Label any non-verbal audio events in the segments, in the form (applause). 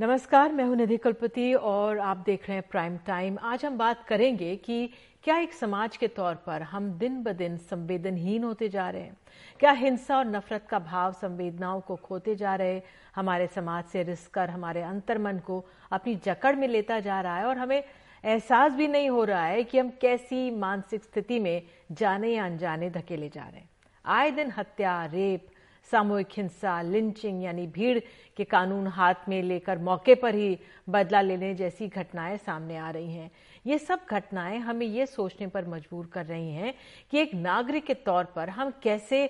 नमस्कार, मैं हूँ निधि कुलपति और आप देख रहे हैं प्राइम टाइम आज हम बात करेंगे कि क्या एक समाज के तौर पर हम दिन ब दिन संवेदनहीन होते जा रहे हैं? क्या हिंसा और नफरत का भाव संवेदनाओं को खोते जा रहे हमारे समाज से रिस कर हमारे अंतर्मन को अपनी जकड़ में लेता जा रहा है और हमें एहसास भी नहीं हो रहा है कि हम कैसी मानसिक स्थिति में जाने या अनजाने धकेले जा रहे हैं। आए दिन हत्या, रेप सामूहिक हिंसा, लिंचिंग यानी भीड़ के कानून हाथ में लेकर मौके पर ही बदला लेने जैसी घटनाएँ सामने आ रही हैं। ये सब घटनाएँ हमें ये सोचने पर मजबूर कर रही हैं कि एक नागरिक के तौर पर हम कैसे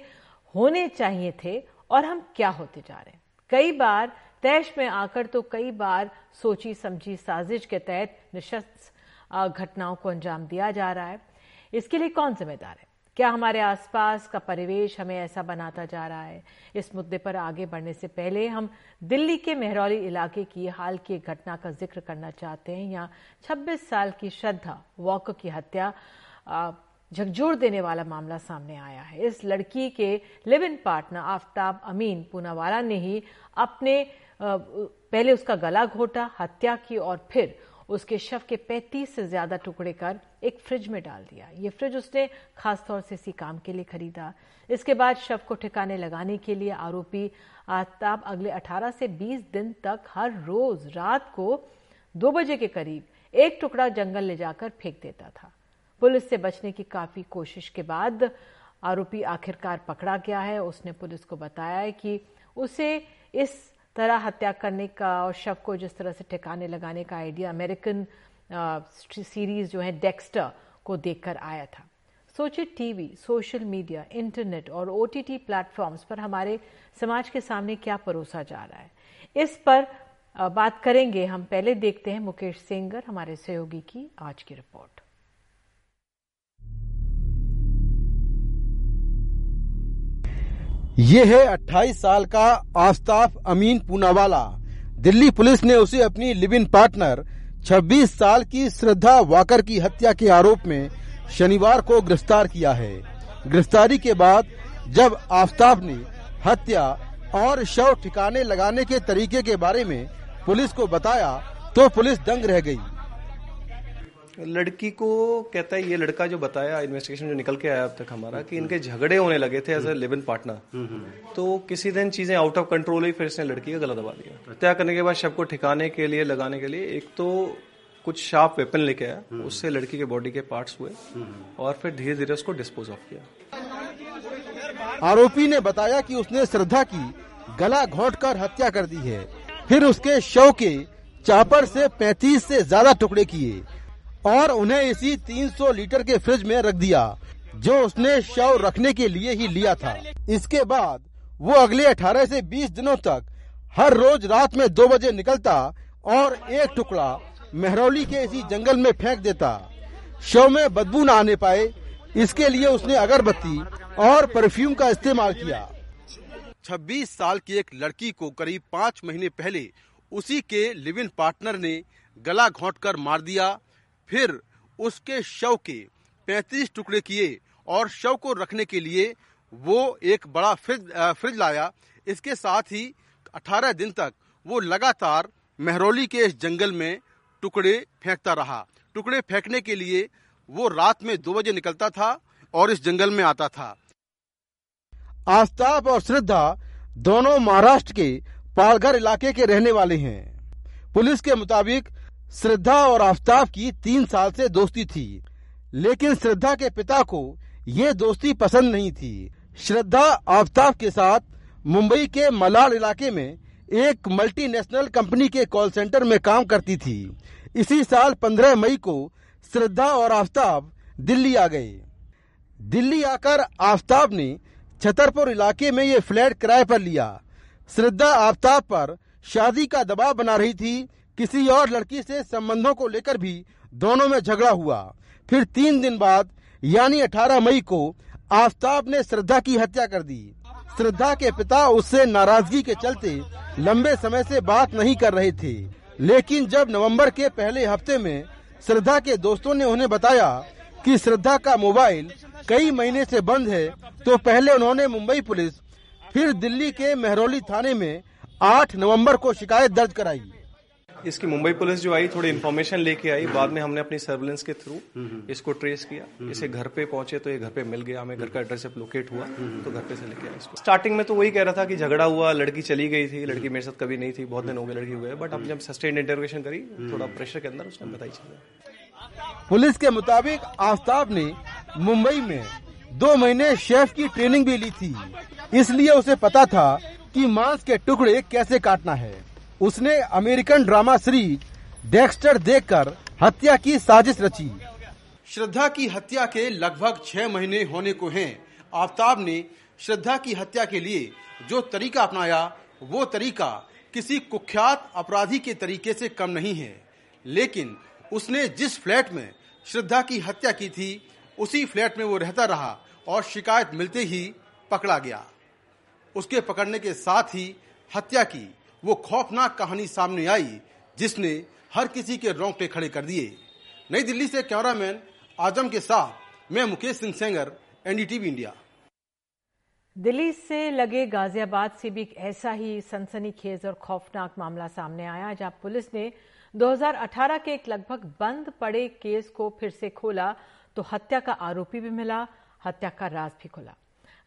होने चाहिए थे और हम क्या होते जा रहे हैं। कई बार तैश में आकर तो कई बार सोची समझी साजिश के तहत निशस्त्र घटनाओं को अंजाम दिया जा रहा है। इसके लिए कौन जिम्मेदार है? क्या हमारे आसपास का परिवेश हमें ऐसा बनाता जा रहा है? इस मुद्दे पर आगे बढ़ने से पहले हम दिल्ली के मेहरौली इलाके की हाल की घटना का ज़िक्र करना चाहते हैं। यहाँ 26 साल की श्रद्धा, वॉक की हत्या झकझोर देने वाला मामला सामने आया है। इस लड़की के live in partner Aftab Ameen Poonawala ने ही अपने पहले उसका गला घोटा, हत्या की और फिर उसके शव के 35 से ज़्यादा टुकड़े कर एक फ्रिज में डाल दिया। ये फ्रिज उसने खासतौर से इसी काम के लिए खरीदा। इसके बाद शव को ठिकाने लगाने के लिए आरोपी आफ्ताब अगले 18 से 20 दिन तक हर रोज रात को दो बजे के करीब एक टुकड़ा जंगल ले जाकर फेंक देता था। पुलिस से बचने की काफ़ी कोशिश के बाद आरोपी आखिरकार पकड़ा गया है। उसने पुलिस को बताया कि उसे इस तरह हत्या करने का और शव को जिस तरह से ठिकाने लगाने का आइडिया अमेरिकन सीरीज़ जो है डेक्स्टर को देखकर आया था। सोचिए टीवी सोशल मीडिया इंटरनेट और ओटीटी प्लेटफॉर्म्स पर हमारे समाज के सामने क्या परोसा जा रहा है। इस पर बात करेंगे। हम पहले देखते हैं मुकेश सेंगर, हमारे सहयोगी की आज की रिपोर्ट ये है 28 साल का आस्ताफ अमीन पूनावाला। दिल्ली पुलिस ने उसे अपनी लिव इन पार्टनर 26 साल की श्रद्धा वाकर की हत्या के आरोप में शनिवार को गिरफ़्तार किया है। गिरफ्तारी के बाद जब आफ्ताब ने हत्या और शव ठिकाने लगाने के तरीके के बारे में पुलिस को बताया तो पुलिस दंग रह गई। लड़की को कहता है, ये लड़का जो बताया इन्वेस्टिगेशन जो निकल के आया अब तक हमारा, कि इनके झगड़े होने लगे थे as a live in partner तो किसी दिन चीज़ें आउट ऑफ़ कंट्रोल हुई, फिर इसने लड़की का गला दबा दिया। हत्या करने के बाद शव को ठिकाने के लिए, लगाने के लिए, एक तो कुछ शार्प वेपन लेके आया, उससे लड़की के बॉडी के पार्ट्स हुए, और फिर धीरे धीरे उसको डिस्पोज ऑफ़ किया। आरोपी ने बताया कि उसने श्रद्धा की, गला घोट कर हत्या कर दी है। फिर उसके शव के चापर से 35 से ज़्यादा टुकड़े किए। और उन्हें इसी 300 लीटर के फ्रिज में रख दिया, जो उसने शव रखने के लिए ही लिया था। इसके बाद वो अगले 18 से 20 दिनों तक हर रोज रात में दो बजे निकलता और एक टुकड़ा मेहरौली के इसी जंगल में फेंक देता। शव में बदबू न आने पाए, इसके लिए उसने अगरबत्ती और परफ्यूम का इस्तेमाल किया। 26 साल की एक लड़की को करीब पाँच महीने पहले उसी के लिव इन पार्टनर ने गला घोंट कर मार दिया फिर उसके शव के 35 टुकड़े किए और शव को रखने के लिए वो एक बड़ा फ्रिज फ्रिज लाया। इसके साथ ही 18 दिन तक वो लगातार मेहरौली के इस जंगल में टुकड़े फेंकता रहा। टुकड़े फेंकने के लिए वो रात में दो बजे निकलता था और इस जंगल में आता था। आस्ताब और श्रद्धा दोनों महाराष्ट्र के पालघर इलाके के रहने वाले हैं। पुलिस के मुताबिक श्रद्धा और आफ्ताब की तीन साल से दोस्ती थी, लेकिन श्रद्धा के पिता को ये दोस्ती पसंद नहीं थी। श्रद्धा, आफ्ताब के साथ मुंबई के मलाल इलाके में एक मल्टीनेशनल कंपनी के कॉल सेंटर में काम करती थी। इसी साल 15 मई को श्रद्धा और आफ्ताब दिल्ली आ गए। दिल्ली आकर आफ्ताब ने छतरपुर इलाके में ये फ्लैट किराए पर लिया। श्रद्धा, आफ्ताब पर शादी का दबाव बना रही थी किसी और लड़की से संबंधों को लेकर भी दोनों में झगड़ा हुआ। फिर तीन दिन बाद, यानी 18 मई को, आफ्ताब ने श्रद्धा की हत्या कर दी। श्रद्धा के पिता उससे नाराज़गी के चलते लंबे समय से बात नहीं कर रहे थे। लेकिन जब नवंबर के पहले हफ़्ते में श्रद्धा के दोस्तों ने उन्हें बताया कि श्रद्धा का मोबाइल कई महीने से बंद है तो पहले उन्होंने मुंबई पुलिस, फिर दिल्ली के मेहरौली थाने में 8 नवंबर को शिकायत दर्ज कराई। इसकी मुंबई पुलिस जो आई, थोड़ी इन्फॉर्मेशन लेके आई, बाद में हमने अपनी सर्विलेंस के थ्रू इसको ट्रेस किया। इसे घर पे पहुँचे तो ये घर पे मिल गया, हमें घर का एड्रेस लोकेट हुआ तो घर पे से लेके आए इसको। स्टार्टिंग में तो वही कह रहा था कि झगड़ा हुआ, लड़की चली गई थी, लड़की मेरे साथ कभी नहीं थी, बहुत दिन हो गए लड़की हुए बट अब जब सस्टेन इंटरोगेशन करी, थोड़ा प्रेशर के अंदर उसने बताई चीज़ें। पुलिस के मुताबिक आफ्ताब ने मुंबई में दो महीने शेफ की ट्रेनिंग भी ली थी। इसलिए उसे पता था कि मांस के टुकड़े कैसे काटना है। उसने अमेरिकन ड्रामा सीरीज़ डेक्स्टर देखकर हत्या की साजिश रची। श्रद्धा की हत्या के लगभग छह महीने होने को हैं। आफ्ताब ने श्रद्धा की हत्या के लिए जो तरीका अपनाया, वो तरीका किसी कुख्यात अपराधी के तरीके से कम नहीं है। लेकिन उसने जिस फ्लैट में श्रद्धा की हत्या की थी, उसी फ्लैट में वो रहता रहा और शिकायत मिलते ही पकड़ा गया। उसके पकड़ने के साथ ही हत्या की वो खौफनाक कहानी सामने आई, जिसने हर किसी के रोंगटे खड़े कर दिए। नई दिल्ली से कैमरामैन आज़म के साथ मैं मुकेश सिंह सेंगर, एनडीटीवी इंडिया। दिल्ली से लगे गाजियाबाद से भी एक ऐसा ही सनसनीखेज और खौफनाक मामला सामने आया, जहाँ पुलिस ने 2018 के एक लगभग बंद पड़े केस को फिर से खोला तो हत्या का आरोपी भी मिला, हत्या का राज भी खुला।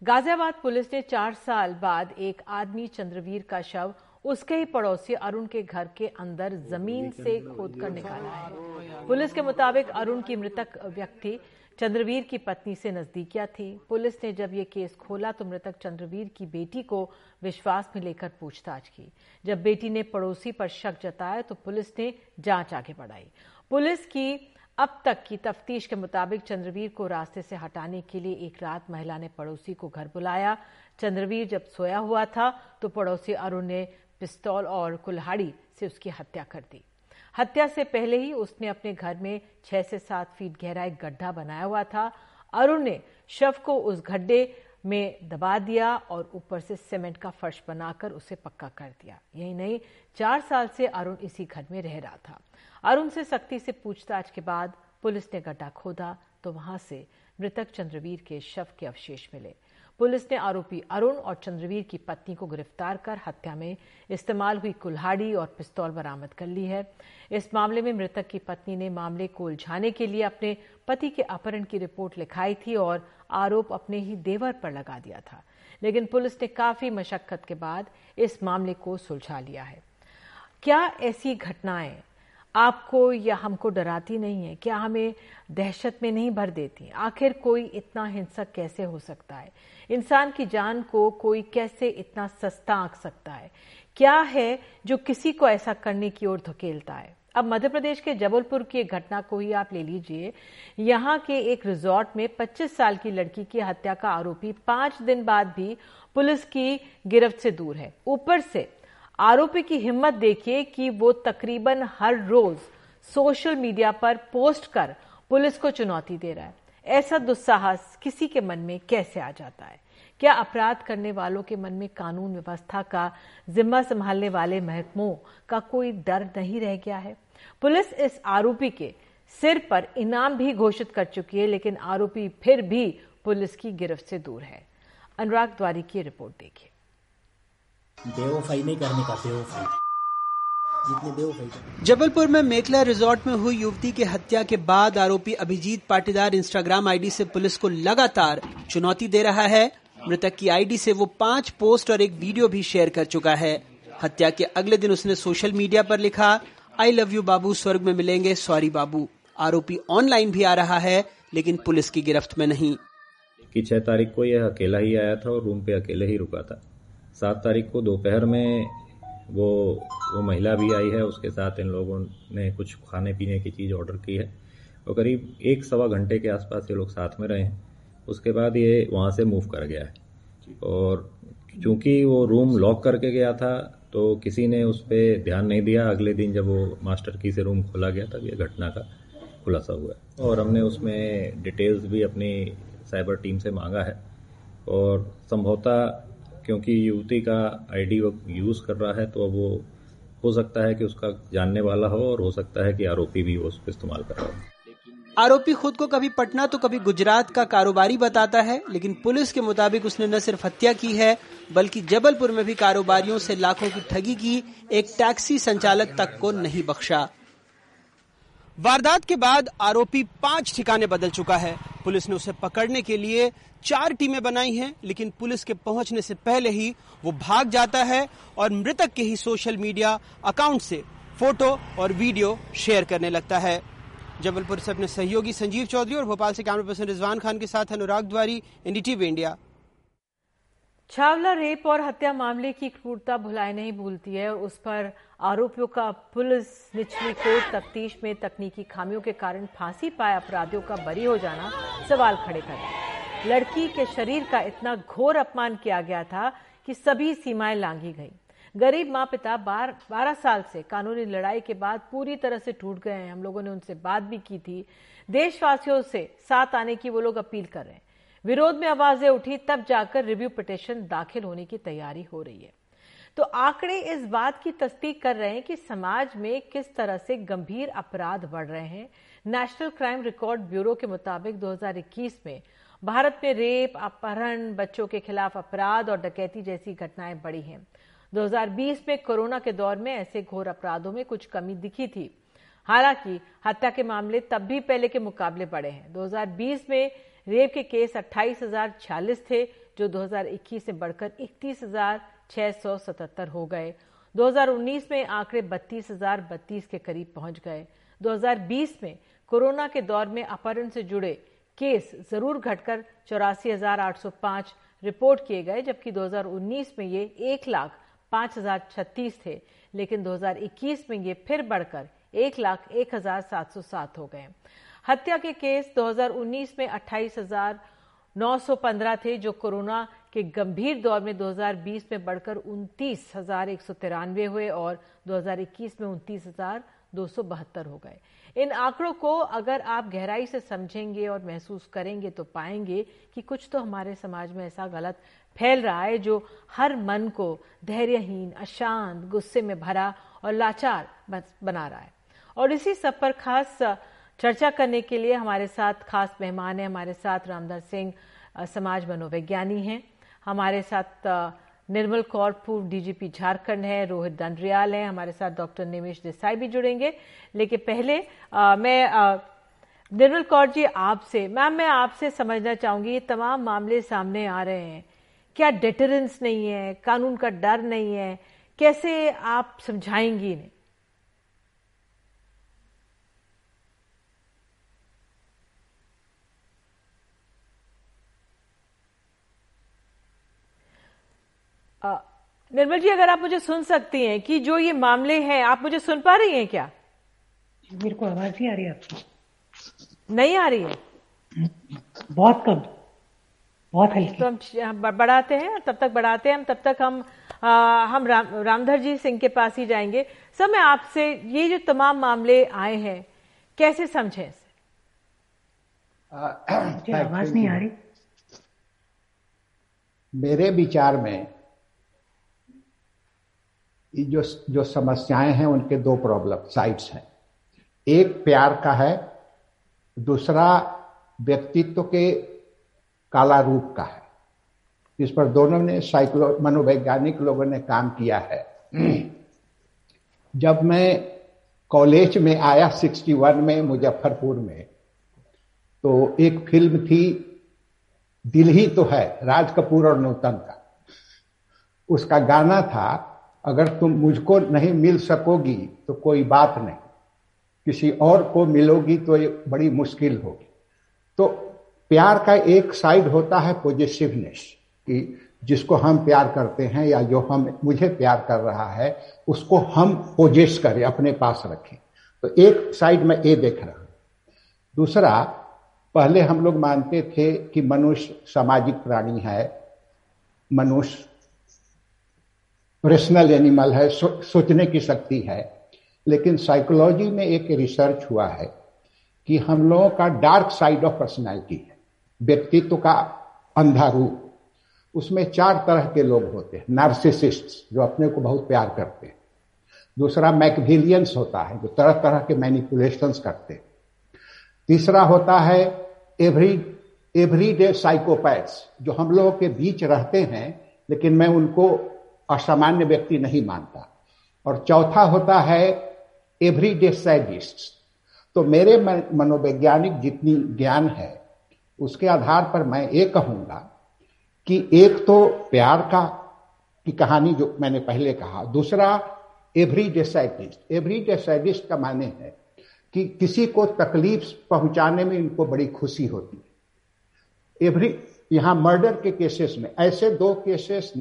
गाजियाबाद पुलिस ने चार साल बाद एक आदमी चंद्रवीर का शव उसके ही पड़ोसी अरुण के घर के अंदर ज़मीन से खोदकर निकाला है। पुलिस के मुताबिक अरुण की मृतक व्यक्ति चंद्रवीर की पत्नी से नजदीकिया थी। पुलिस ने जब ये केस खोला तो मृतक चंद्रवीर की बेटी को विश्वास में लेकर पूछताछ की। जब बेटी ने पड़ोसी पर शक जताया तो पुलिस ने जाँच आगे बढ़ाई। पुलिस की अब तक की तफ्तीश के मुताबिक चंद्रवीर को रास्ते से हटाने के लिए एक रात महिला ने पड़ोसी को घर बुलाया। चंद्रवीर जब सोया हुआ था तो पड़ोसी अरुण ने पिस्तौल और कुल्हाड़ी से उसकी हत्या कर दी। हत्या से पहले ही उसने अपने घर में छह से सात फीट गहरा एक गड्ढा बनाया हुआ था। अरुण ने शव को उस गड्ढे में दबा दिया और ऊपर से सीमेंट का फर्श बनाकर उसे पक्का कर दिया। यही नहीं, चार साल से अरुण इसी घर में रह रहा था। अरुण से सख्ती से पूछताछ के बाद पुलिस ने गड्ढा खोदा तो वहाँ से मृतक चंद्रवीर के शव के अवशेष मिले। पुलिस ने आरोपी अरुण और चंद्रवीर की पत्नी को गिरफ़्तार कर हत्या में इस्तेमाल हुई कुल्हाड़ी और पिस्तौल बरामद कर ली है। इस मामले में मृतक की पत्नी ने मामले को उलझाने के लिए अपने पति के अपहरण की रिपोर्ट लिखाई थी और आरोप अपने ही देवर पर लगा दिया था। लेकिन पुलिस ने काफ़ी मशक्कत के बाद इस मामले को सुलझा लिया है। क्या ऐसी घटनाएँ आपको या हमको डराती नहीं है क्या हमें दहशत में नहीं भर देती। आखिर कोई इतना हिंसक कैसे हो सकता है? इंसान की जान को कोई कैसे इतना सस्ता आंक सकता है? क्या है जो किसी को ऐसा करने की ओर धकेलता है? अब मध्य प्रदेश के जबलपुर की एक घटना को ही आप ले लीजिए। यहाँ के एक रिजॉर्ट में 25 साल की लड़की की हत्या का आरोपी पाँच दिन बाद भी पुलिस की गिरफ्त से दूर है। ऊपर से आरोपी की हिम्मत देखिए कि वो तकरीबन हर रोज सोशल मीडिया पर पोस्ट कर पुलिस को चुनौती दे रहा है। ऐसा दुस्साहस किसी के मन में कैसे आ जाता है? क्या अपराध करने वालों के मन में कानून व्यवस्था का जिम्मा संभालने वाले महकमों का कोई डर नहीं रह गया है? पुलिस इस आरोपी के सिर पर इनाम भी घोषित कर चुकी है, लेकिन आरोपी फिर भी पुलिस की गिरफ्त से दूर है। अनुराग द्वारी की रिपोर्ट देखिए। बेवफाई नहीं करने का बेवफाई। जबलपुर में मेखला रिजॉर्ट में हुई युवती की हत्या के बाद आरोपी अभिजीत पाटीदार इंस्टाग्राम आईडी से पुलिस को लगातार चुनौती दे रहा है। मृतक की आईडी से वो पाँच पोस्ट और एक वीडियो भी शेयर कर चुका है। हत्या के अगले दिन उसने सोशल मीडिया पर लिखा आई लव यू बाबू स्वर्ग में मिलेंगे सॉरी बाबू। आरोपी ऑनलाइन भी आ रहा है लेकिन पुलिस की गिरफ्त में नहीं। कि छह तारीख को यह अकेला ही आया था और रूम पे अकेले ही रुका था। सात तारीख को दोपहर में वो वो महिला भी आई है, उसके साथ इन लोगों ने कुछ खाने पीने की चीज़ ऑर्डर की है। और करीब एक सवा घंटे के आसपास ये लोग साथ में रहे हैं। उसके बाद ये वहाँ से मूव कर गया है। और चूँकि वो रूम लॉक करके गया था तो किसी ने उस पर ध्यान नहीं दिया। अगले दिन जब वो मास्टर की से रूम खोला गया, तब ये घटना का खुलासा हुआ है। और हमने उसमें डिटेल्स भी अपनी साइबर टीम से मांगा है। और संभवतः क्योंकि युवती का आईडी वो यूज़ कर रहा है तो अब वो हो सकता है कि उसका जानने वाला हो और हो सकता है कि आरोपी भी वो उसको इस्तेमाल कर रहा हो। आरोपी खुद को कभी पटना तो कभी गुजरात का कारोबारी बताता है, लेकिन पुलिस के मुताबिक उसने न सिर्फ़ हत्या की है, बल्कि जबलपुर में भी कारोबारियों से लाखों की ठगी की, एक टैक्सी संचालक तक को नहीं बख्शा। वारदात के बाद आरोपी पाँच ठिकाने बदल चुका है। पुलिस ने उसे पकड़ने के लिए चार टीमें बनाई हैं, लेकिन पुलिस के पहुँचने से पहले ही वो भाग जाता है और मृतक के ही सोशल मीडिया अकाउंट से फ़ोटो और वीडियो शेयर करने लगता है। जबलपुर से अपने सहयोगी संजीव चौधरी और भोपाल से कैमरा पर्सन रिजवान खान के साथ Anurag Dwari, NDTV India. Chhawla rape और हत्या मामले की क्रूरता भुलाई नहीं भूलती है उस पर आरोपियों का पुलिस निचली कोर्ट तफ्तीश में तकनीकी खामियों के कारण फांसी पाए अपराधियों का बरी हो जाना सवाल खड़े कर लड़की के शरीर का इतना घोर अपमान किया गया था कि सभी सीमाएँ लांघी गई। गरीब माँ पिता बार, बारह साल से कानूनी लड़ाई के बाद पूरी तरह से टूट गए हैं। हम लोगों ने उनसे बात भी की थी। देशवासियों से साथ आने की वो लोग अपील कर रहे हैं। विरोध में आवाज़ें उठी, तब जाकर रिव्यू पिटिशन दाखिल होने की तैयारी हो रही है। तो आंकड़े इस बात की तस्दीक कर रहे हैं कि समाज में किस तरह से गंभीर अपराध बढ़ रहे हैं। नेशनल क्राइम रिकॉर्ड ब्यूरो के मुताबिक 2021 में भारत में रेप, अपहरण, बच्चों के खिलाफ अपराध और डकैती जैसी घटनाएँ बढ़ी हैं। 2020 में कोरोना के दौर में ऐसे घोर अपराधों में कुछ कमी दिखी थी। हालाँकि हत्या के मामले तब भी पहले के मुकाबले बढ़े हैं। 2020 में रेप के केस अट्ठाईस थे, जो 2021 में बढ़कर इकतीस हो गए। 2019 में आंकड़े बत्तीस बत्तीस के करीब पहुँच गए। 2020 में कोरोना के दौर में अपहरण से जुड़े केस ज़रूर घटकर चौरासी रिपोर्ट किए गए, जबकि 2019 में ये एक लाख पाँच हज़ार छत्तीस थे, लेकिन 2021 में ये फिर बढ़कर एक लाख एक हज़ार सात सौ सात हो गए। हत्या के केस 2019 में अट्ठाईस हज़ार नौ सौ पंद्रह थे, जो कोरोना के गंभीर दौर में 2020 में बढ़कर उनतीस हज़ार एक सौ तिरानवे हुए और 2021 में उनतीस हज़ार हो गए। इन आंकड़ों को अगर आप गहराई से समझेंगे और महसूस करेंगे तो पाएँगे कि कुछ तो हमारे समाज में ऐसा गलत फैल रहा है जो हर मन को धैर्यहीन, अशांत, गुस्से में भरा और लाचार बना रहा है। और इसी सब पर खास चर्चा करने के लिए हमारे साथ खास मेहमान हैं हमारे साथ रामदास सिंह समाज मनोवैज्ञानी हैं। हमारे साथ निर्मल कौर पूर्व डीजीपी झारखंड है रोहित दंडरियाल हैं हमारे साथ डॉक्टर निमेश देसाई भी जुड़ेंगे। लेकिन पहले आ, मैं आ, निर्मल कौर जी आपसे मैम मैं आपसे समझना चाहूँगी ये तमाम मामले सामने आ रहे हैं। क्या डेटरेंस नहीं है? कानून का डर नहीं है? कैसे आप समझाएँगी इन्हें? निर्मल जी अगर आप मुझे सुन सकती हैं कि जो ये मामले हैं आप मुझे सुन पा रही हैं क्या? मेरे को आवाज़ नहीं आ रही आपकी। नहीं आ रही है? बहुत कम बहुत हल्की। तो हम बढ़ाते हैं तब तक बढ़ाते हैं हम तब तक हम आ, हम राम, रामधर जी सिंह के पास ही जाएँगे। सर मैं आपसे ये जो तमाम मामले आए हैं कैसे समझे (clears throat) आवाज़ नहीं आ रही। मेरे विचार में जो जो समस्याएँ हैं, उनके दो प्रॉब्लम साइड्स हैं। एक, प्यार का है। दूसरा, व्यक्तित्व के काला रूप का है। इस पर दोनों ने साइकोलो मनोवैज्ञानिक लोगों ने काम किया है। जब मैं कॉलेज में आया 61 में, मुजफ्फरपुर में तो एक फ़िल्म थी, दिल ही तो है, राज कपूर और नूतन का। उसका गाना था अगर तुम मुझको नहीं मिल सकोगी तो कोई बात नहीं। किसी और को मिलोगी तो ये बड़ी मुश्किल होगी। तो प्यार का एक साइड होता है पॉजिटिवनेस कि जिसको हम प्यार करते हैं, या जो हम, मुझे प्यार कर रहा है, उसको हम पोजेस करें, अपने पास रखें। तो एक साइड में ये देख रहा हूँ। दूसरा, पहले हम लोग मानते थे कि मनुष्य सामाजिक प्राणी है, मनुष्य रेशनल एनिमल है सो, सोचने की शक्ति है। लेकिन साइकोलॉजी में एक रिसर्च हुआ है कि हम लोगों का डार्क साइड ऑफ़ पर्सनैलिटी है। व्यक्तित्व का अंधा रूप उसमें चार तरह के लोग होते हैं। नार्सिसिस्ट जो अपने को बहुत प्यार करते हैं। दूसरा मैकविलियंस होता है जो तरह तरह के मैनिपुलेशन करते हैं। तीसरा होता है एवरी एवरीडे साइकोपैथ्स जो हम लोगों के बीच रहते हैं लेकिन मैं उनको असामान्य व्यक्ति नहीं मानता। और चौथा होता है एवरीडे सैडिस्ट तो मेरे मनोवैज्ञानिक जितनी ज्ञान है, उसके आधार पर मैं ये कहूँगा कि एक तो प्यार का, की कहानी जो मैंने पहले कहा। दूसरा एवरी डेसाइटिस्ट एवरी डेसाइटिस्ट का माने है कि किसी को तकलीफ़ पहुँचाने में इनको बड़ी खुशी होती है। एवरी यहाँ मर्डर के केसेस में, ऐसे दो केसेस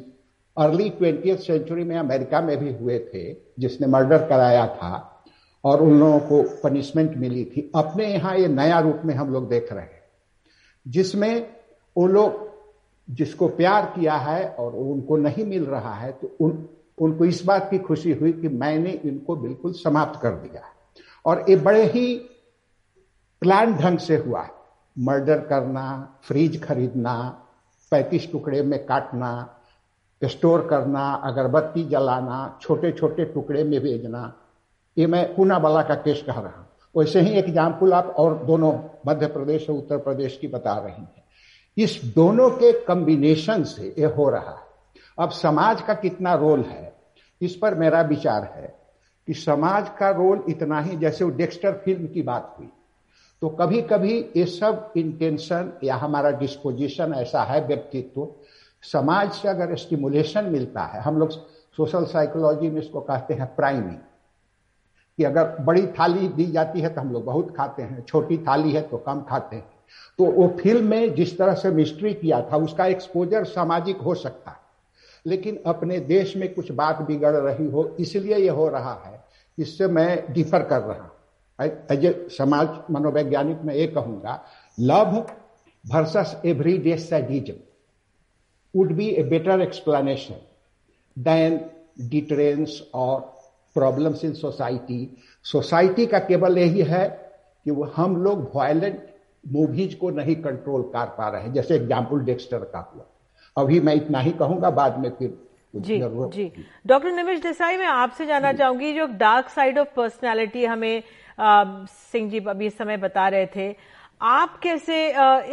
अर्ली ट्वेंटी सेंचुरी में अमेरिका में भी हुए थे, जिसने मर्डर कराया था, और उन लोगों को पनिशमेंट मिली थी। अपने यहाँ ये नया रूप में हम लोग देख रहे हैं, जिसमें वो लोग जिसको प्यार किया है और उनको नहीं मिल रहा है तो उन, उनको इस बात की खुशी हुई कि मैंने इनको बिल्कुल समाप्त कर दिया और ये बड़े ही प्लान ढंग से हुआ है। मर्डर करना, फ्रिज खरीदना, पैंतीस टुकड़े में काटना स्टोर करना, अगरबत्ती जलाना छोटे छोटे टुकड़े में भेजना, ये मैं पूना वाला का केस कह रहा हूँ। वैसे ही एग्ज़ाम्पल आप और दोनों मध्य प्रदेश और उत्तर प्रदेश की बता रही हैं। इस दोनों के कम्बिनेशन से ये हो रहा है। अब समाज का कितना रोल है, इस पर मेरा विचार है कि समाज का रोल इतना ही, जैसे वो डेक्स्टर फ़िल्म की बात हुई। तो कभी कभी ये सब इंटेंशन या हमारा डिस्पोजिशन ऐसा है व्यक्तित्व समाज से अगर स्टिमुलेशन मिलता है, हम लोग सोशल साइकोलॉजी में इसको कहते हैं प्राइमिंग कि अगर बड़ी थाली दी जाती है तो हम लोग बहुत खाते हैं, छोटी थाली है तो कम खाते हैं। तो वो फ़िल्म में जिस तरह से मिस्ट्री किया था, उसका एक्सपोजर सामाजिक हो सकता है। लेकिन अपने देश में कुछ बात बिगड़ रही हो, इसलिए ये हो रहा है, इससे मैं डिफर कर रहा एज ए समाज मनोवैज्ञानिक में ये कहूँगा love versus everyday sadism would be a better explanation than deterrence और प्रॉब्लम्स इन सोसाइटी सोसाइटी का केवल यही है कि वो हम लोग वायलेंट मूवीज़ को नहीं कंट्रोल कर पा रहे हैं। जैसे एग्ज़ाम्पल डेक्स्टर का हुआ। अभी मैं इतना ही कहूँगा बाद में फिर जी जी। डॉक्टर निमिष देसाई मैं आपसे जानना चाहूँगी जो डार्क साइड ऑफ़ पर्सनालिटी हमें सिंह जी अभी इस समय बता रहे थे। आप कैसे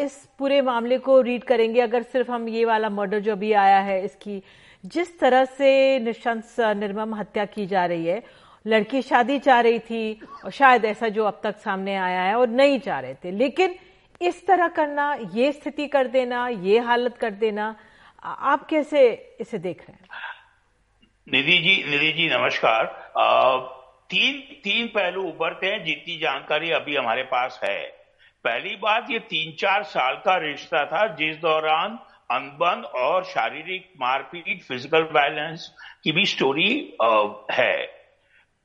इस पूरे मामले को रीड करेंगे? अगर सिर्फ़ हम ये वाला मर्डर जो अभी आया है इसकी जिस तरह से निशंस निर्मम हत्या की जा रही है लड़की शादी चाह रही थी और शायद ऐसा जो अब तक सामने आया है और नहीं चाह रहे थे। लेकिन इस तरह करना ये स्थिति कर देना ये हालत कर देना आप कैसे इसे देख रहे हैं? निधि जी निधि जी नमस्कार। आ, तीन तीन पहलू उभरते हैं जितनी जानकारी अभी हमारे पास है। पहली बात, ये तीन चार साल का रिश्ता था जिस दौरान अनबन और शारीरिक मारपीट फ़िज़िकल वायलेंस की भी स्टोरी है।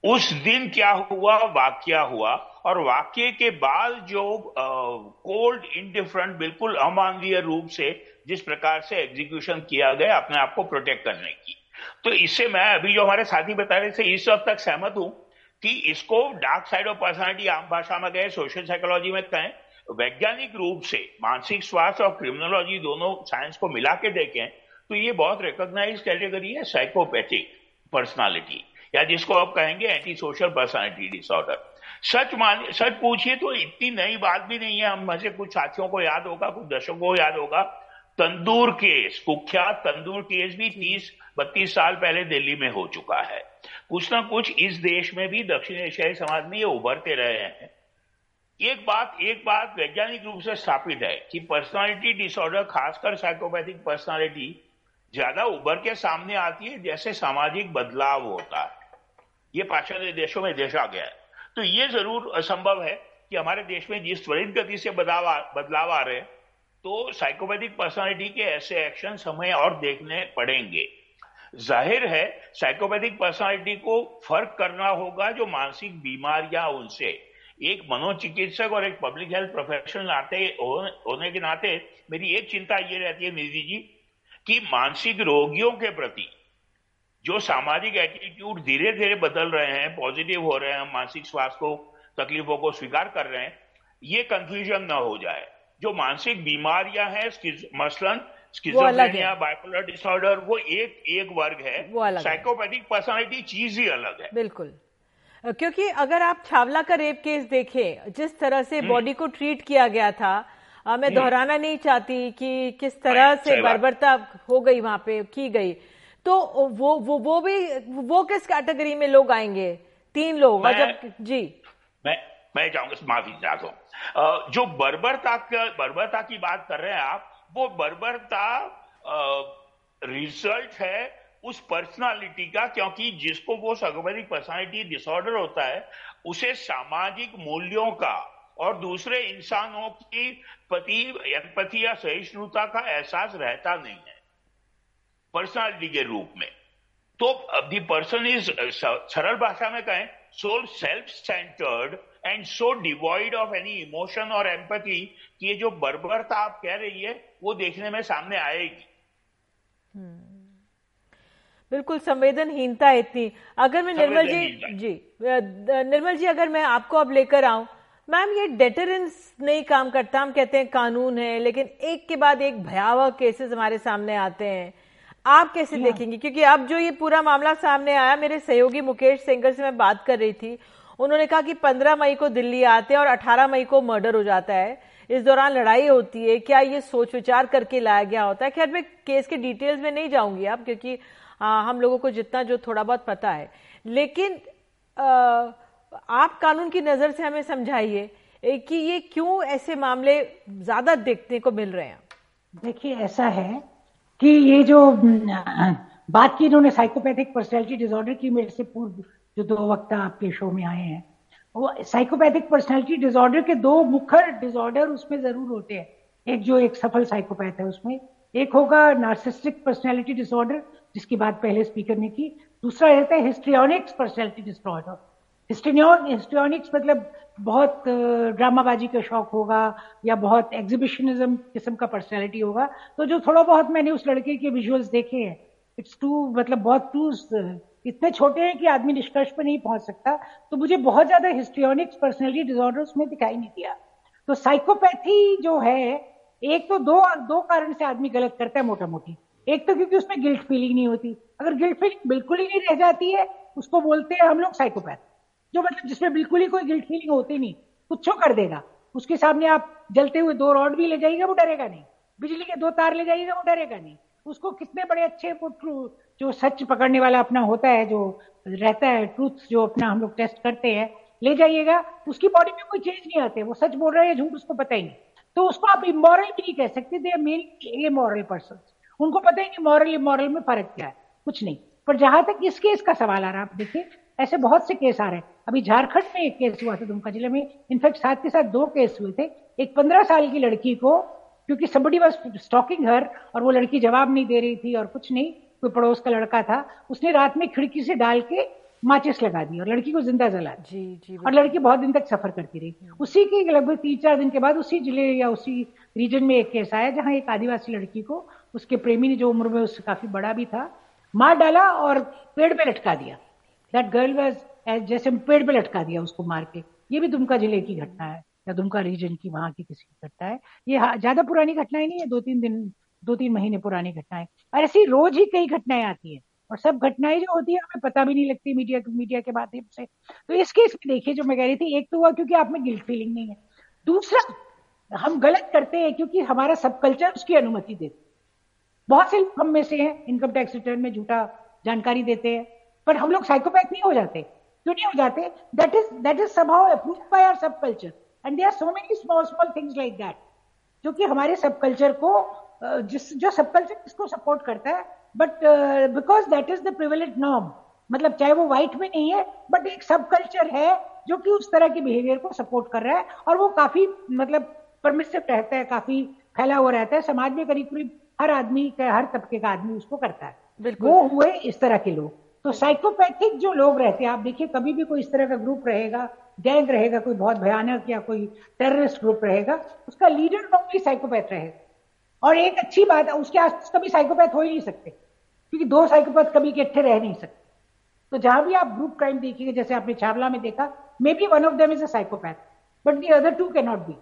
उस दिन क्या हुआ? वाक्य हुआ। और वाक्य के बाद जो कोल्ड इनडिफरेंट बिल्कुल अमानवीय रूप से जिस प्रकार से एग्जीक्यूशन किया गया, अपने आप को प्रोटेक्ट करने की। तो इससे मैं अभी जो हमारे साथी बता रहे थे, इस वक्त तक सहमत हूँ कि इसको डार्क साइड ऑफ़ पर्सनालिटी आम भाषा में गए सोशल साइकोलॉजी में कहें वैज्ञानिक रूप से मानसिक स्वास्थ्य और क्रिमिनोलॉजी दोनों साइंस को मिला के देखें तो ये बहुत रिकोगनाइज कैटेगरी है साइकोपैथिक पर्सनालिटी या जिसको आप कहेंगे एंटी सोशल पर्सनैलिटी डिसऑर्डर सच मान, सच पूछिए तो इतनी नई बात भी नहीं है, हम में से कुछ साथियों को याद होगा, कुछ दर्शकों को याद होगा, तंदूर केस, कुख्यात तंदूर केस भी तीस, बत्तीस साल पहले दिल्ली में हो चुका है। कुछ ना कुछ इस देश में भी दक्षिण एशियाई समाज में ये उभरते रहे हैं। एक बात एक बात वैज्ञानिक रूप से स्थापित है कि पर्सनालिटी डिसऑर्डर खासकर साइकोपैथिक पर्सनालिटी ज़्यादा उभर के सामने आती है जैसे सामाजिक बदलाव होता है। ये पाश्चात्य देशों में देखा गया है। तो ये ज़रूर असंभव है कि हमारे देश में जिस त्वरित गति से बदलाव बदलाव आ रहे हैं तो साइकोपैथिक पर्सनालिटी के ऐसे एक्शन हमें और देखने पड़ेंगे। ज़ाहिर है साइकोपैथिक पर्सनालिटी को फ़र्क करना होगा जो मानसिक बीमारियाँ उनसे। एक मनोचिकित्सक और एक पब्लिक हेल्थ प्रोफेशनल आते होने के नाते मेरी एक चिंता ये रहती है निधि जी कि मानसिक रोगियों के प्रति जो सामाजिक एटीट्यूड धीरे धीरे बदल रहे हैं पॉजिटिव हो रहे हैं मानसिक स्वास्थ्य को तकलीफों को स्वीकार कर रहे हैं ये कंफ्यूजन ना हो जाए। जो मानसिक बीमारियाँ हैं मसलन स्किजोफ्रेनिया बाइपोलर डिसऑर्डर वो एक एक वर्ग है। साइकोपैथिक पर्सनालिटी चीज़ ही अलग है। बिल्कुल। क्योंकि अगर आप छावला का रेप केस देखें जिस तरह से बॉडी हम्म। को ट्रीट किया गया था आ, मैं हम्म। दोहराना नहीं चाहती कि किस तरह से बर्बरता हो गई वहाँ पे की गई। तो वो वो वो भी वो किस कैटेगरी में लोग आएँगे? तीन लोग और जब जी। मैं मैं चाहूँगा माफ़ी चाहता जो बर्बरता बर्बरता की बात कर रहे हैं आप वो बर्बरता रिज़ल्ट है उस पर्सनालिटी का, क्योंकि जिसको वो साइकोपैथिक पर्सनालिटी डिसऑर्डर होता है, उसे सामाजिक मूल्यों का और दूसरे इंसानों की पति एम्पति या सहिष्णुता का एहसास रहता नहीं है पर्सनालिटी के रूप में तो दी पर्सन इज़ सरल भाषा में कहें so self centred and so devoid of any emotion और एम्पति कि ये जो बर्बरता आप कह रही है, वो देखने में सामने आएगी हम्म। बिल्कुल संवेदनहीनता इतनी। अगर मैं निर्मल जी जी निर्मल जी अगर मैं आपको अब लेकर आऊँ मैम ये डेटरेंस नहीं काम करता। हम कहते हैं कानून है लेकिन एक के बाद एक भयावह केसेस हमारे सामने आते हैं। आप कैसे देखेंगे? क्योंकि अब जो ये पूरा मामला सामने आया मेरे सहयोगी मुकेश सेंगर से मैं बात कर रही थी। उन्होंने कहा कि 15 मई को दिल्ली आते हैं और 18 मई को मर्डर हो जाता है। इस दौरान लड़ाई होती है। क्या ये सोच विचार करके लाया गया होता है? खैर मैं केस के डिटेल्स में नहीं जाऊँगी आप क्योंकि आ, हम लोगों को जितना जो थोड़ा बहुत पता है। लेकिन आ, आप कानून की नज़र से हमें समझाइए कि ये क्यों ऐसे मामले ज़्यादा देखने को मिल रहे हैं? देखिए ऐसा है कि ये जो बात की इन्होंने साइकोपैथिक पर्सनैलिटी डिसऑर्डर की मेरे से पूर्व जो दो वक्त आपके शो में आए हैं वो साइकोपैथिक पर्सनैलिटी डिसऑर्डर के दो मुखर डिसऑर्डर उसमें ज़रूर होते हैं। एक जो एक सफल साइकोपैथ है उसमें एक होगा नार्सिस्टिक पर्सनैलिटी डिसऑर्डर जिसकी बात पहले स्पीकर ने की। दूसरा रहता है हिस्ट्रियोनिक्स पर्सनैलिटी डिसऑर्डर हिस्ट्रियोनिक्स मतलब बहुत ड्रामाबाजी का शौक होगा या बहुत एग्जीबिशनिज्म किस्म का पर्सनैलिटी होगा। तो जो थोड़ा बहुत मैंने उस लड़के के विजुअल्स देखे हैं इट्स टू मतलब बहुत टू इतने छोटे हैं कि आदमी निष्कर्ष पर नहीं पहुँच सकता। तो मुझे बहुत ज़्यादा हिस्ट्रियोनिक्स पर्सनैलिटी डिजॉर्डर उसमें दिखाई नहीं दिया। तो साइकोपैथी जो है, एक तो दो दो कारण से आदमी गलत करता है मोटा मोटी एक तो क्योंकि उसमें गिल्ट फीलिंग नहीं होती। अगर गिल्ट फीलिंग बिल्कुल ही नहीं रह जाती है, उसको बोलते हैं हम लोग साइकोपैथ जो मतलब जिसमें बिल्कुल ही कोई गिल्ट फीलिंग होती नहीं, कुछ कर देगा। उसके सामने आप जलते हुए दो रॉड भी ले जाइएगा, वो डरेगा नहीं। बिजली के दो तार ले जाइएगा, वो डरेगा नहीं। उसको कितने बड़े अच्छे जो सच पकड़ने वाला अपना होता है, जो रहता है ट्रूथ जो अपना हम लोग टेस्ट करते हैं, ले जाइएगा। उसकी बॉडी में कोई चेंज नहीं आते, वो सच बोल रहे हैं झूठ, उसको पता ही नहीं। तो उसको आप इमोरल भी नहीं कह सकते दे मेन इमोरल पर्सन उनको पता ही नहीं मॉरल इमोरल में फ़र्क क्या है। कुछ नहीं। पर जहाँ तक इस केस का सवाल आ रहा है आप देखिए ऐसे बहुत से केस आ रहे हैं। अभी झारखंड में एक केस हुआ था दुमका ज़िले में। इनफैक्ट साथ के साथ दो केस हुए थे। एक पंद्रह साल की लड़की को क्योंकि सबडी वॉज़ स्टॉकिंग हर और वो लड़की जवाब नहीं दे रही थी और कुछ नहीं कोई पड़ोस का लड़का था उसने रात में खिड़की से डाल के माचिस लगा दी और लड़की को ज़िंदा जला जी जी और लड़की बहुत दिन तक सफ़र करती रही। उसी के लगभग तीन चार दिन के बाद उसी ज़िले या उसी रीजन में एक केस आया जहाँ एक आदिवासी लड़की को उसके प्रेमी ने जो उम्र में उससे काफ़ी बड़ा भी था, मार डाला और पेड़ पे लटका दिया। दैट गर्ल वॉज़ जैसे पेड़ पे लटका दिया उसको मार के। ये भी दुमका ज़िले की घटना है, या दुमका रीजन की, वहाँ की किसी की घटना है। ये ज़्यादा पुरानी घटनाएँ नहीं है, दो तीन दिन, दो तीन महीने पुरानी घटनाएँ। और ऐसी रोज ही कई घटनाएँ आती है, और सब घटनाएँ जो होती है, हमें पता भी नहीं लगती मीडिया मीडिया के माध्यम से। तो इस केस में देखिए, जो मैं कह रही थी, एक तो हुआ क्योंकि आप में गिल्ट फीलिंग नहीं है। दूसरा, हम गलत करते हैं क्योंकि हमारा सब कल्चर उसकी अनुमति देते बहुत से हम में से हैं इनकम टैक्स रिटर्न में झूठा जानकारी देते हैं, पर हम लोग साइकोपैथ नहीं हो जाते। क्यों नहीं हो जाते? That is that is by subculture and there are so many small small things like that जो कि हमारे सब कल्चर को जिस, जो सब कल्चर इसको सपोर्ट करता है। But because that is the privilege norm मतलब चाहे वो व्हाइट में नहीं है बट एक सब कल्चर है जो कि उस तरह के बिहेवियर को सपोर्ट कर रहा है। और वो काफ़ी मतलब परमिसिव रहता है, काफ़ी फैला हुआ रहता है। समाज में करीब करीब हर आदमी का हर तबके का आदमी उसको करता है। वो हुए इस तरह के लोग। तो साइकोपैथिक जो लोग रहते हैं आप देखिए कभी भी कोई इस तरह का ग्रुप रहेगा गैंग रहेगा कोई बहुत भयानक या कोई टेररिस्ट ग्रुप रहेगा उसका लीडर नॉर्मली साइकोपैथ रहेगा। और एक अच्छी बात है उसके आसपास कभी साइकोपैथ हो ही नहीं सकते क्योंकि दो साइकोपैथ कभी इकट्ठे रह नहीं सकते। तो जहाँ भी आप ग्रुप क्राइम देखिएगा जैसे आपने छावला में देखा maybe one of them is a psychopath but the other two can not be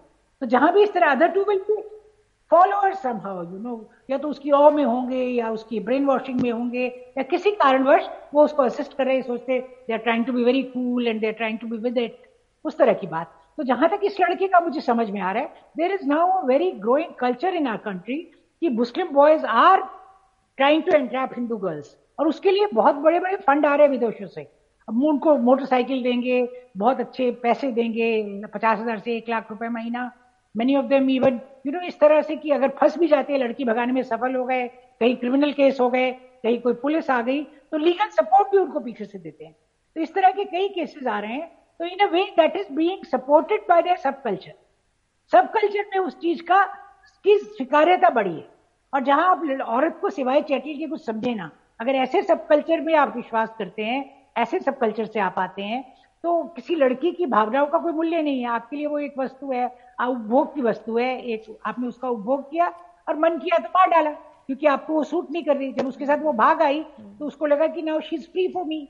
तो जहाँ भी इस तरह other two will be followers somehow you know या तो उसकी ऑ में होंगे, या उसकी ब्रेन वॉशिंग में होंगे, या किसी कारणवश वो उसको असिस्ट कर रहे सोचते they are trying to be very cool and they are trying to be with it उस तरह की बात। तो जहाँ तक इस लड़के का मुझे समझ में आ रहा है there is now a very growing culture in our country कि Muslim boys are trying to entrap Hindu girls और उसके लिए बहुत बड़े बड़े फंड आ रहे हैं विदेशों से। अब उनको मोटरसाइकिल देंगे, बहुत अच्छे पैसे देंगे, पचास हज़ार से एक लाख रुपए महीना। Many of them even you know इस तरह से कि अगर फंस भी जाते हैं, लड़की भगाने में सफल हो गए, कहीं क्रिमिनल केस हो गए, कहीं कोई पुलिस आ गई तो लीगल सपोर्ट भी उनको पीछे से देते हैं। तो इस तरह के कई केसेस आ रहे हैं तो in a way that is being supported by their subculture subculture में उस चीज़ का, की स्वीकार्यता बढ़ी है। और जहाँ आप औरत को सिवाय चैटिल के कुछ समझे ना, अगर ऐसे सब कल्चर में आप विश्वास करते हैं, ऐसे सब कल्चर से आप आते हैं तो किसी लड़की की भावनाओं का कोई मूल्य नहीं है। आपके लिए वो एक वस्तु है उपभोग की वस्तु है एक आपने उसका उपभोग किया और मन किया तो मार डाला क्योंकि आपको वो सूट नहीं कर रही जब उसके साथ वो भाग आई तो उसको लगा कि now she is free for me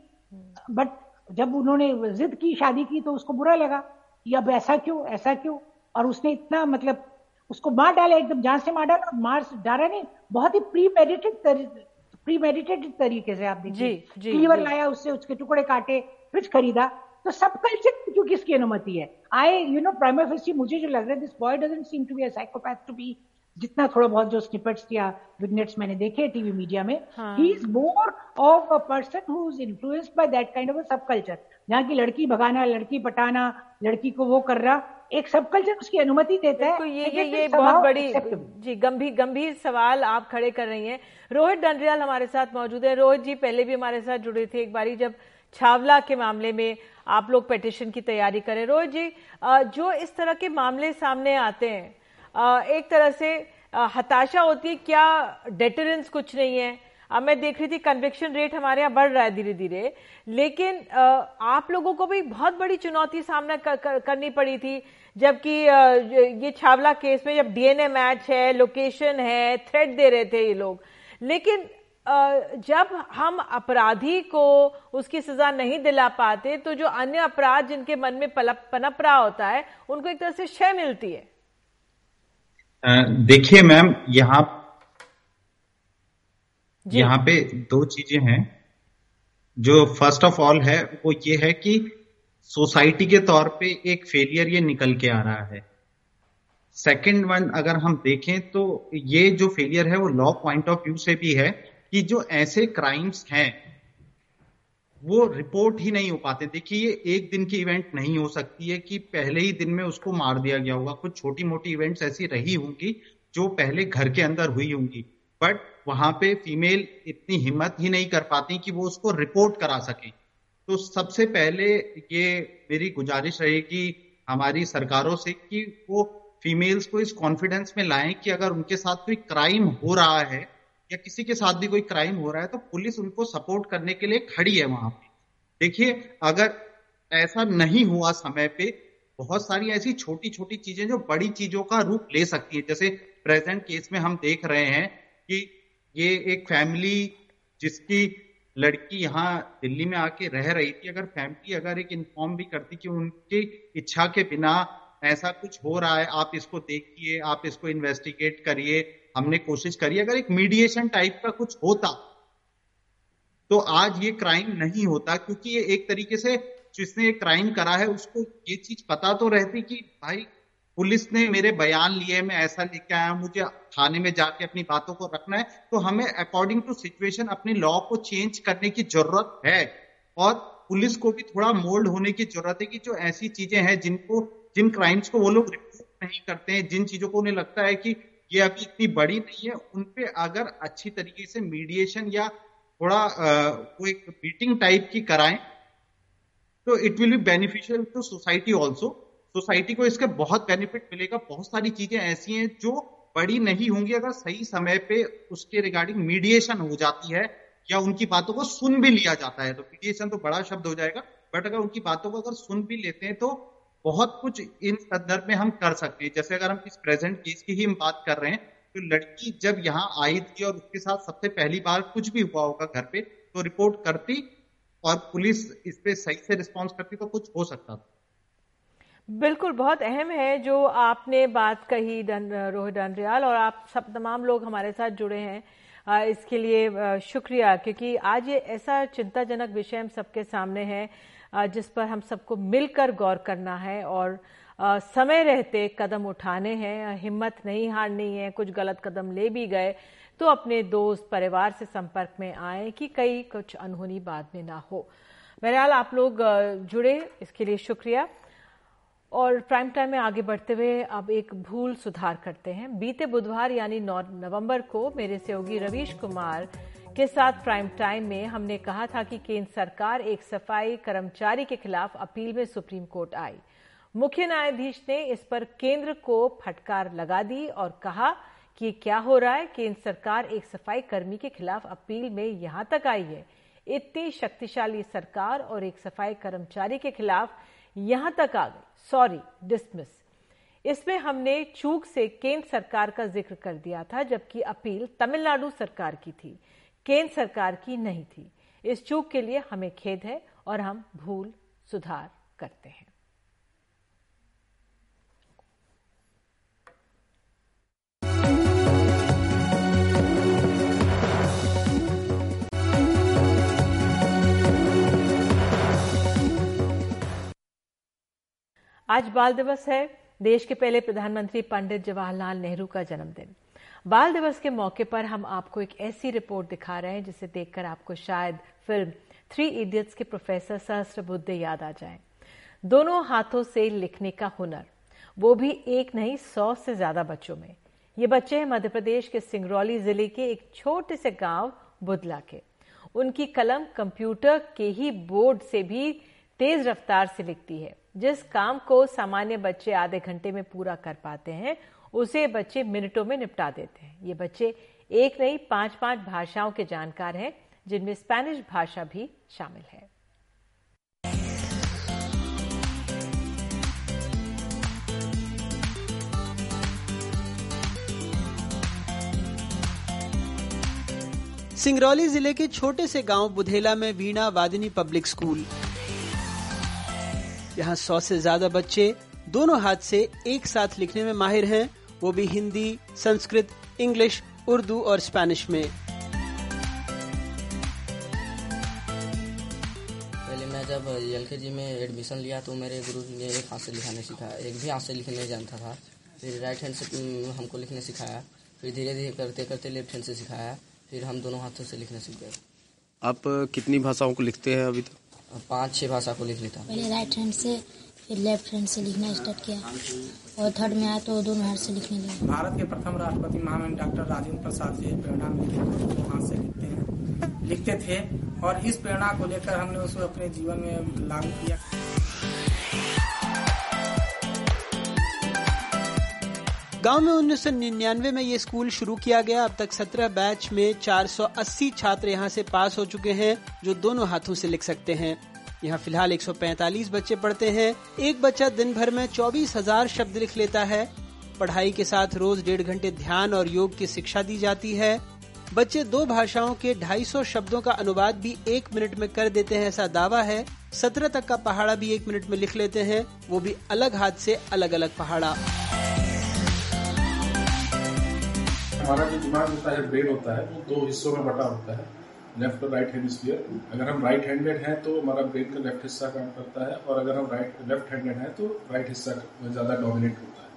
but जब उन्होंने जिद की शादी की तो उसको बुरा लगा कि अब ऐसा क्यों ऐसा क्यों? और उसने इतना मतलब उसको मार डाला एकदम जान से मार डाला मार डाला नहीं बहुत ही प्री मेडिटेड प्री मेडिटेटेड तरीके से आप देखिए। क्लीवर लाया उससे उसके टुकड़े काटे फ्रिज खरीदा। तो सब कल्चर क्यों किसकी अनुमति है? आई यू नो प्राइमरी मुझे जो लग रहा है this boy doesn't seem to be a psychopath to be जितना थोड़ा बहुत जो स्निपेट्स या विग्नेट्स मैंने देखे टीवी मीडिया में ही। Is more of a person who is influenced by that kind of a subculture जहाँ की लड़की भगाना लड़की पटाना लड़की को वो कर रहा एक सब कल्चर उसकी अनुमति देता है। तो ये ये ये बहुत बड़ी जी गंभीर गंभीर सवाल आप खड़े कर रही हैं। रोहित डंडरियाल हमारे साथ मौजूद है। रोहित जी पहले भी हमारे साथ जुड़े थे एक बारी जब छावला के मामले में आप लोग पेटिशन की तैयारी करें। रोहित जी जो इस तरह के मामले सामने आते हैं एक तरह से हताशा होती है क्या डेटरेंस कुछ नहीं है? अब मैं देख रही थी कन्विक्शन रेट हमारे यहाँ बढ़ रहा है धीरे धीरे लेकिन आप लोगों को भी बहुत बड़ी चुनौती सामना कर, कर, करनी पड़ी थी जबकि ये छावला केस में जब डीएनए मैच है लोकेशन है थ्रेड दे रहे थे ये लोग। लेकिन जब हम अपराधी को उसकी सजा नहीं दिला पाते तो जो अन्य अपराध जिनके मन में पलप पनप रहा होता है उनको एक तरह से क्षय मिलती है। देखिए मैम यहाँ यहाँ पे दो चीज़ें हैं। जो फ़र्स्ट ऑफ़ ऑल है वो ये है कि सोसाइटी के तौर पे एक फेलियर ये निकल के आ रहा है। सेकंड वन अगर हम देखें तो ये जो फेलियर है वो लॉ पॉइंट ऑफ़ व्यू से भी है। कि जो ऐसे क्राइम्स हैं, वो रिपोर्ट ही नहीं हो पाते। देखिए, ये एक दिन की इवेंट नहीं हो सकती है कि पहले ही दिन में उसको मार दिया गया होगा। कुछ छोटी मोटी इवेंट्स ऐसी रही होंगी जो पहले घर के अंदर हुई होंगी। बट वहाँ पे फीमेल इतनी हिम्मत ही नहीं कर पाती कि वो उसको रिपोर्ट करा सके। तो सबसे पहले ये मेरी गुजारिश रहेगी हमारी सरकारों से कि वो फीमेल्स को इस कॉन्फिडेंस में लाएँ कि अगर उनके साथ कोई क्राइम हो रहा है या किसी के साथ भी कोई क्राइम हो रहा है तो पुलिस उनको सपोर्ट करने के लिए खड़ी है वहाँ पे। देखिए, अगर ऐसा नहीं हुआ समय पे, बहुत सारी ऐसी छोटी छोटी चीज़ें जो बड़ी चीज़ों का रूप ले सकती है। जैसे प्रेजेंट केस में हम देख रहे हैं कि ये एक फैमिली जिसकी लड़की यहाँ दिल्ली में आके रह रही थी, अगर फैमिली अगर एक इन्फॉर्म भी करती कि उनकी इच्छा के बिना ऐसा कुछ हो रहा है, आप इसको देखिए, आप इसको इन्वेस्टिगेट करिए हमने कोशिश करी, अगर एक मीडिएशन टाइप का कुछ होता तो आज ये क्राइम नहीं होता, क्योंकि ये एक तरीके से जिसने ये क्राइम करा है, उसको ये चीज़ पता तो रहती कि भाई, पुलिस ने मेरे बयान लिए मैं ऐसा लेके आया मुझे थाने में जाके अपनी बातों को रखना है तो हमें अकॉर्डिंग टू सिचुएशन अपनी लॉ को चेंज करने की ज़रूरत है। और पुलिस को भी थोड़ा मोल्ड होने की ज़रूरत है कि जो ऐसी चीज़ें हैं जिनको, जिन क्राइम्स को वो लोग रिपोर्ट नहीं करते हैं, जिन चीज़ों को उन्हें लगता है कि ये अभी इतनी बड़ी नहीं है, उनपे अगर अच्छी तरीके से मीडिएशन या थोड़ा कोई मीटिंग टाइप की कराएँ तो it will be beneficial to society also society को इसका बहुत बेनिफिट मिलेगा। बहुत सारी चीज़ें ऐसी हैं जो बड़ी नहीं होंगी अगर सही समय पे उसके रिगार्डिंग मीडिएशन हो जाती है या उनकी बातों को सुन भी लिया जाता है। तो मीडिएशन तो बड़ा शब्द हो जाएगा बट अगर उनकी बातों को अगर सुन भी लेते हैं तो बहुत कुछ इन संदर्भ में हम कर सकते हैं। जैसे अगर हम इस प्रेजेंट केस की ही हम बात कर रहे हैं तो लड़की जब यहाँ आई थी और उसके साथ सबसे पहली बार कुछ भी हुआ होगा घर पे तो रिपोर्ट करती और पुलिस इस पे सही से रिस्पॉन्स करती तो कुछ हो सकता था। बिल्कुल, बहुत अहम है जो आपने बात कही रोहित डंडरियाल और आप सब तमाम लोग हमारे साथ जुड़े हैं इसके लिए शुक्रिया, क्योंकि आज ये ऐसा चिंताजनक विषय हम सबके सामने है। जिस पर हम सबको मिलकर गौर करना है और समय रहते कदम उठाने हैं, हिम्मत नहीं हारनी है, कुछ गलत कदम ले भी गए तो अपने दोस्त, परिवार से संपर्क में आए कि कई कुछ अनहोनी बाद में ना हो। बहरहाल, आप लोग जुड़े, इसके लिए शुक्रिया। और प्राइम टाइम में आगे बढ़ते हुए अब एक भूल सुधार करते हैं। बीते बुधवार यानी 9 नवंबर को मेरे सहयोगी रवीश कुमार के साथ प्राइम टाइम में हमने कहा था कि केंद्र सरकार एक सफ़ाई कर्मचारी के खिलाफ अपील में सुप्रीम कोर्ट आई। मुख्य न्यायाधीश ने इस पर केंद्र को फटकार लगा दी और कहा कि क्या हो रहा है? केंद्र सरकार एक सफ़ाई कर्मी के खिलाफ अपील में यहाँ तक आई है। इतनी शक्तिशाली सरकार और एक सफ़ाई कर्मचारी के खिलाफ यहाँ तक आ गई। सॉरी डिसमिस इसमें हमने चूक से केंद्र सरकार का ज़िक्र कर दिया था, जबकि अपील तमिलनाडु सरकार की थी। केंद्र सरकार की नहीं थी। इस चूक के लिए हमें खेद है और हम भूल सुधार करते हैं। आज बाल दिवस है। देश के पहले प्रधानमंत्री पंडित जवाहरलाल नेहरू का जन्मदिन। बाल दिवस के मौके पर हम आपको एक ऐसी रिपोर्ट दिखा रहे हैं जिसे देखकर आपको शायद फ़िल्म थ्री इडियट्स के प्रोफेसर सहस्त्र बुद्धे याद आ जाए। दोनों हाथों से लिखने का हुनर, वो भी एक नहीं, सौ से ज़्यादा बच्चों में। ये बच्चे हैं मध्य प्रदेश के सिंगरौली ज़िले के एक छोटे से गाँव बुदला के। उनकी कलम कंप्यूटर के ही बोर्ड से भी तेज रफ्तार से लिखती है। जिस काम को सामान्य बच्चे आधे घंटे में पूरा कर पाते हैं उसे बच्चे मिनटों में निपटा देते हैं। ये बच्चे एक नहीं पाँच पाँच भाषाओं के जानकार हैं, जिनमें स्पेनिश भाषा भी शामिल है। सिंगरौली ज़िले के छोटे से गाँव बुधेला में वीणा वादिनी पब्लिक स्कूल। यहाँ सौ से ज़्यादा बच्चे दोनों हाथ से एक साथ लिखने में माहिर हैं। वो भी हिंदी संस्कृत इंग्लिश उर्दू और स्पेनिश में। पहले मैं जब एल में एडमिशन लिया तो मेरे गुरु ने एक हाथ से लिखाने सिखाया। एक भी हाथ से लिखने नहीं जानता था। फिर राइट हैंड से हमको लिखने सिखाया। फिर धीरे धीरे करते करते लेफ़्ट हैंड से सिखाया। फिर हम दोनों हाथों से लिखने सीख गए। आप कितनी भाषाओं को लिखते हैं अभी तक? पाँच छह भाषा को लिख लेता पहले राइट हैंड से फिर लेफ़्ट हैंड से लिखना स्टार्ट किया। और थर्ड में आया तो दोनों हाथ से लिखने लगे। भारत के प्रथम राष्ट्रपति महामहिम डॉक्टर राजेंद्र प्रसाद जी प्रेरणा मिली दो हाथ से लिखते हैं। लिखते थे और इस प्रेरणा को लेकर हमने उसको अपने जीवन में लागू किया। गाँव में उन्नीस सौ निन्यानवे में ये स्कूल शुरू किया गया। अब तक 17 बैच में 480 छात्र यहाँ से पास हो चुके हैं जो दोनों हाथों से लिख सकते हैं। यहाँ फ़िलहाल 145 बच्चे पढ़ते हैं। एक बच्चा दिन भर में चौबीस हज़ार शब्द लिख लेता है। पढ़ाई के साथ रोज डेढ़ घंटे ध्यान और योग की शिक्षा दी जाती है। बच्चे दो भाषाओं के 250 शब्दों का अनुवाद भी एक मिनट में कर देते हैं ऐसा दावा है। सत्रह तक का पहाड़ा भी एक मिनट में लिख लेते हैं। वो भी अलग हाथ से अलग अलग पहाड़ा। हमारा जो दिमाग होता है, ब्रेन होता है, वो दो हिस्सों में बटा होता है। लेफ़्ट और राइट हेमिस्फीयर अगर हम राइट हैंडेड हैं तो हमारा ब्रेन का लेफ़्ट हिस्सा काम करता है और अगर हम राइट लेफ़्ट हैंडेड हैं तो राइट हिस्सा ज़्यादा डोमिनेट होता है।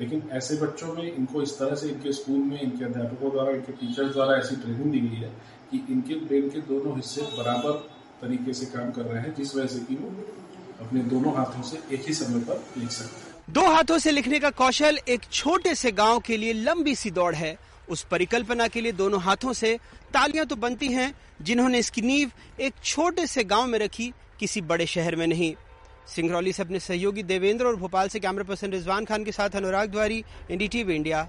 लेकिन ऐसे बच्चों में इनको इस तरह से इनके स्कूल में, इनके अध्यापकों द्वारा, इनके टीचर्स द्वारा ऐसी ट्रेनिंग दी गई है कि इनके ब्रेन के दोनों हिस्से बराबर तरीके से काम कर रहे हैं, जिस वजह से कि वो अपने दोनों हाथों से एक ही समय पर लिख सकते हैं। दो हाथों से लिखने का कौशल एक छोटे से गाँव के लिए लंबी सी दौड़ है। उस परिकल्पना के लिए दोनों हाथों से तालियाँ तो बनती हैं, जिन्होंने इसकी नींव एक छोटे से गाँव में रखी, किसी बड़े शहर में नहीं। सिंगरौली से अपने सहयोगी देवेंद्र और भोपाल से कैमरा पर्सन रिजवान खान के साथ अनुराग द्वारी एनडीटीवी इंडिया।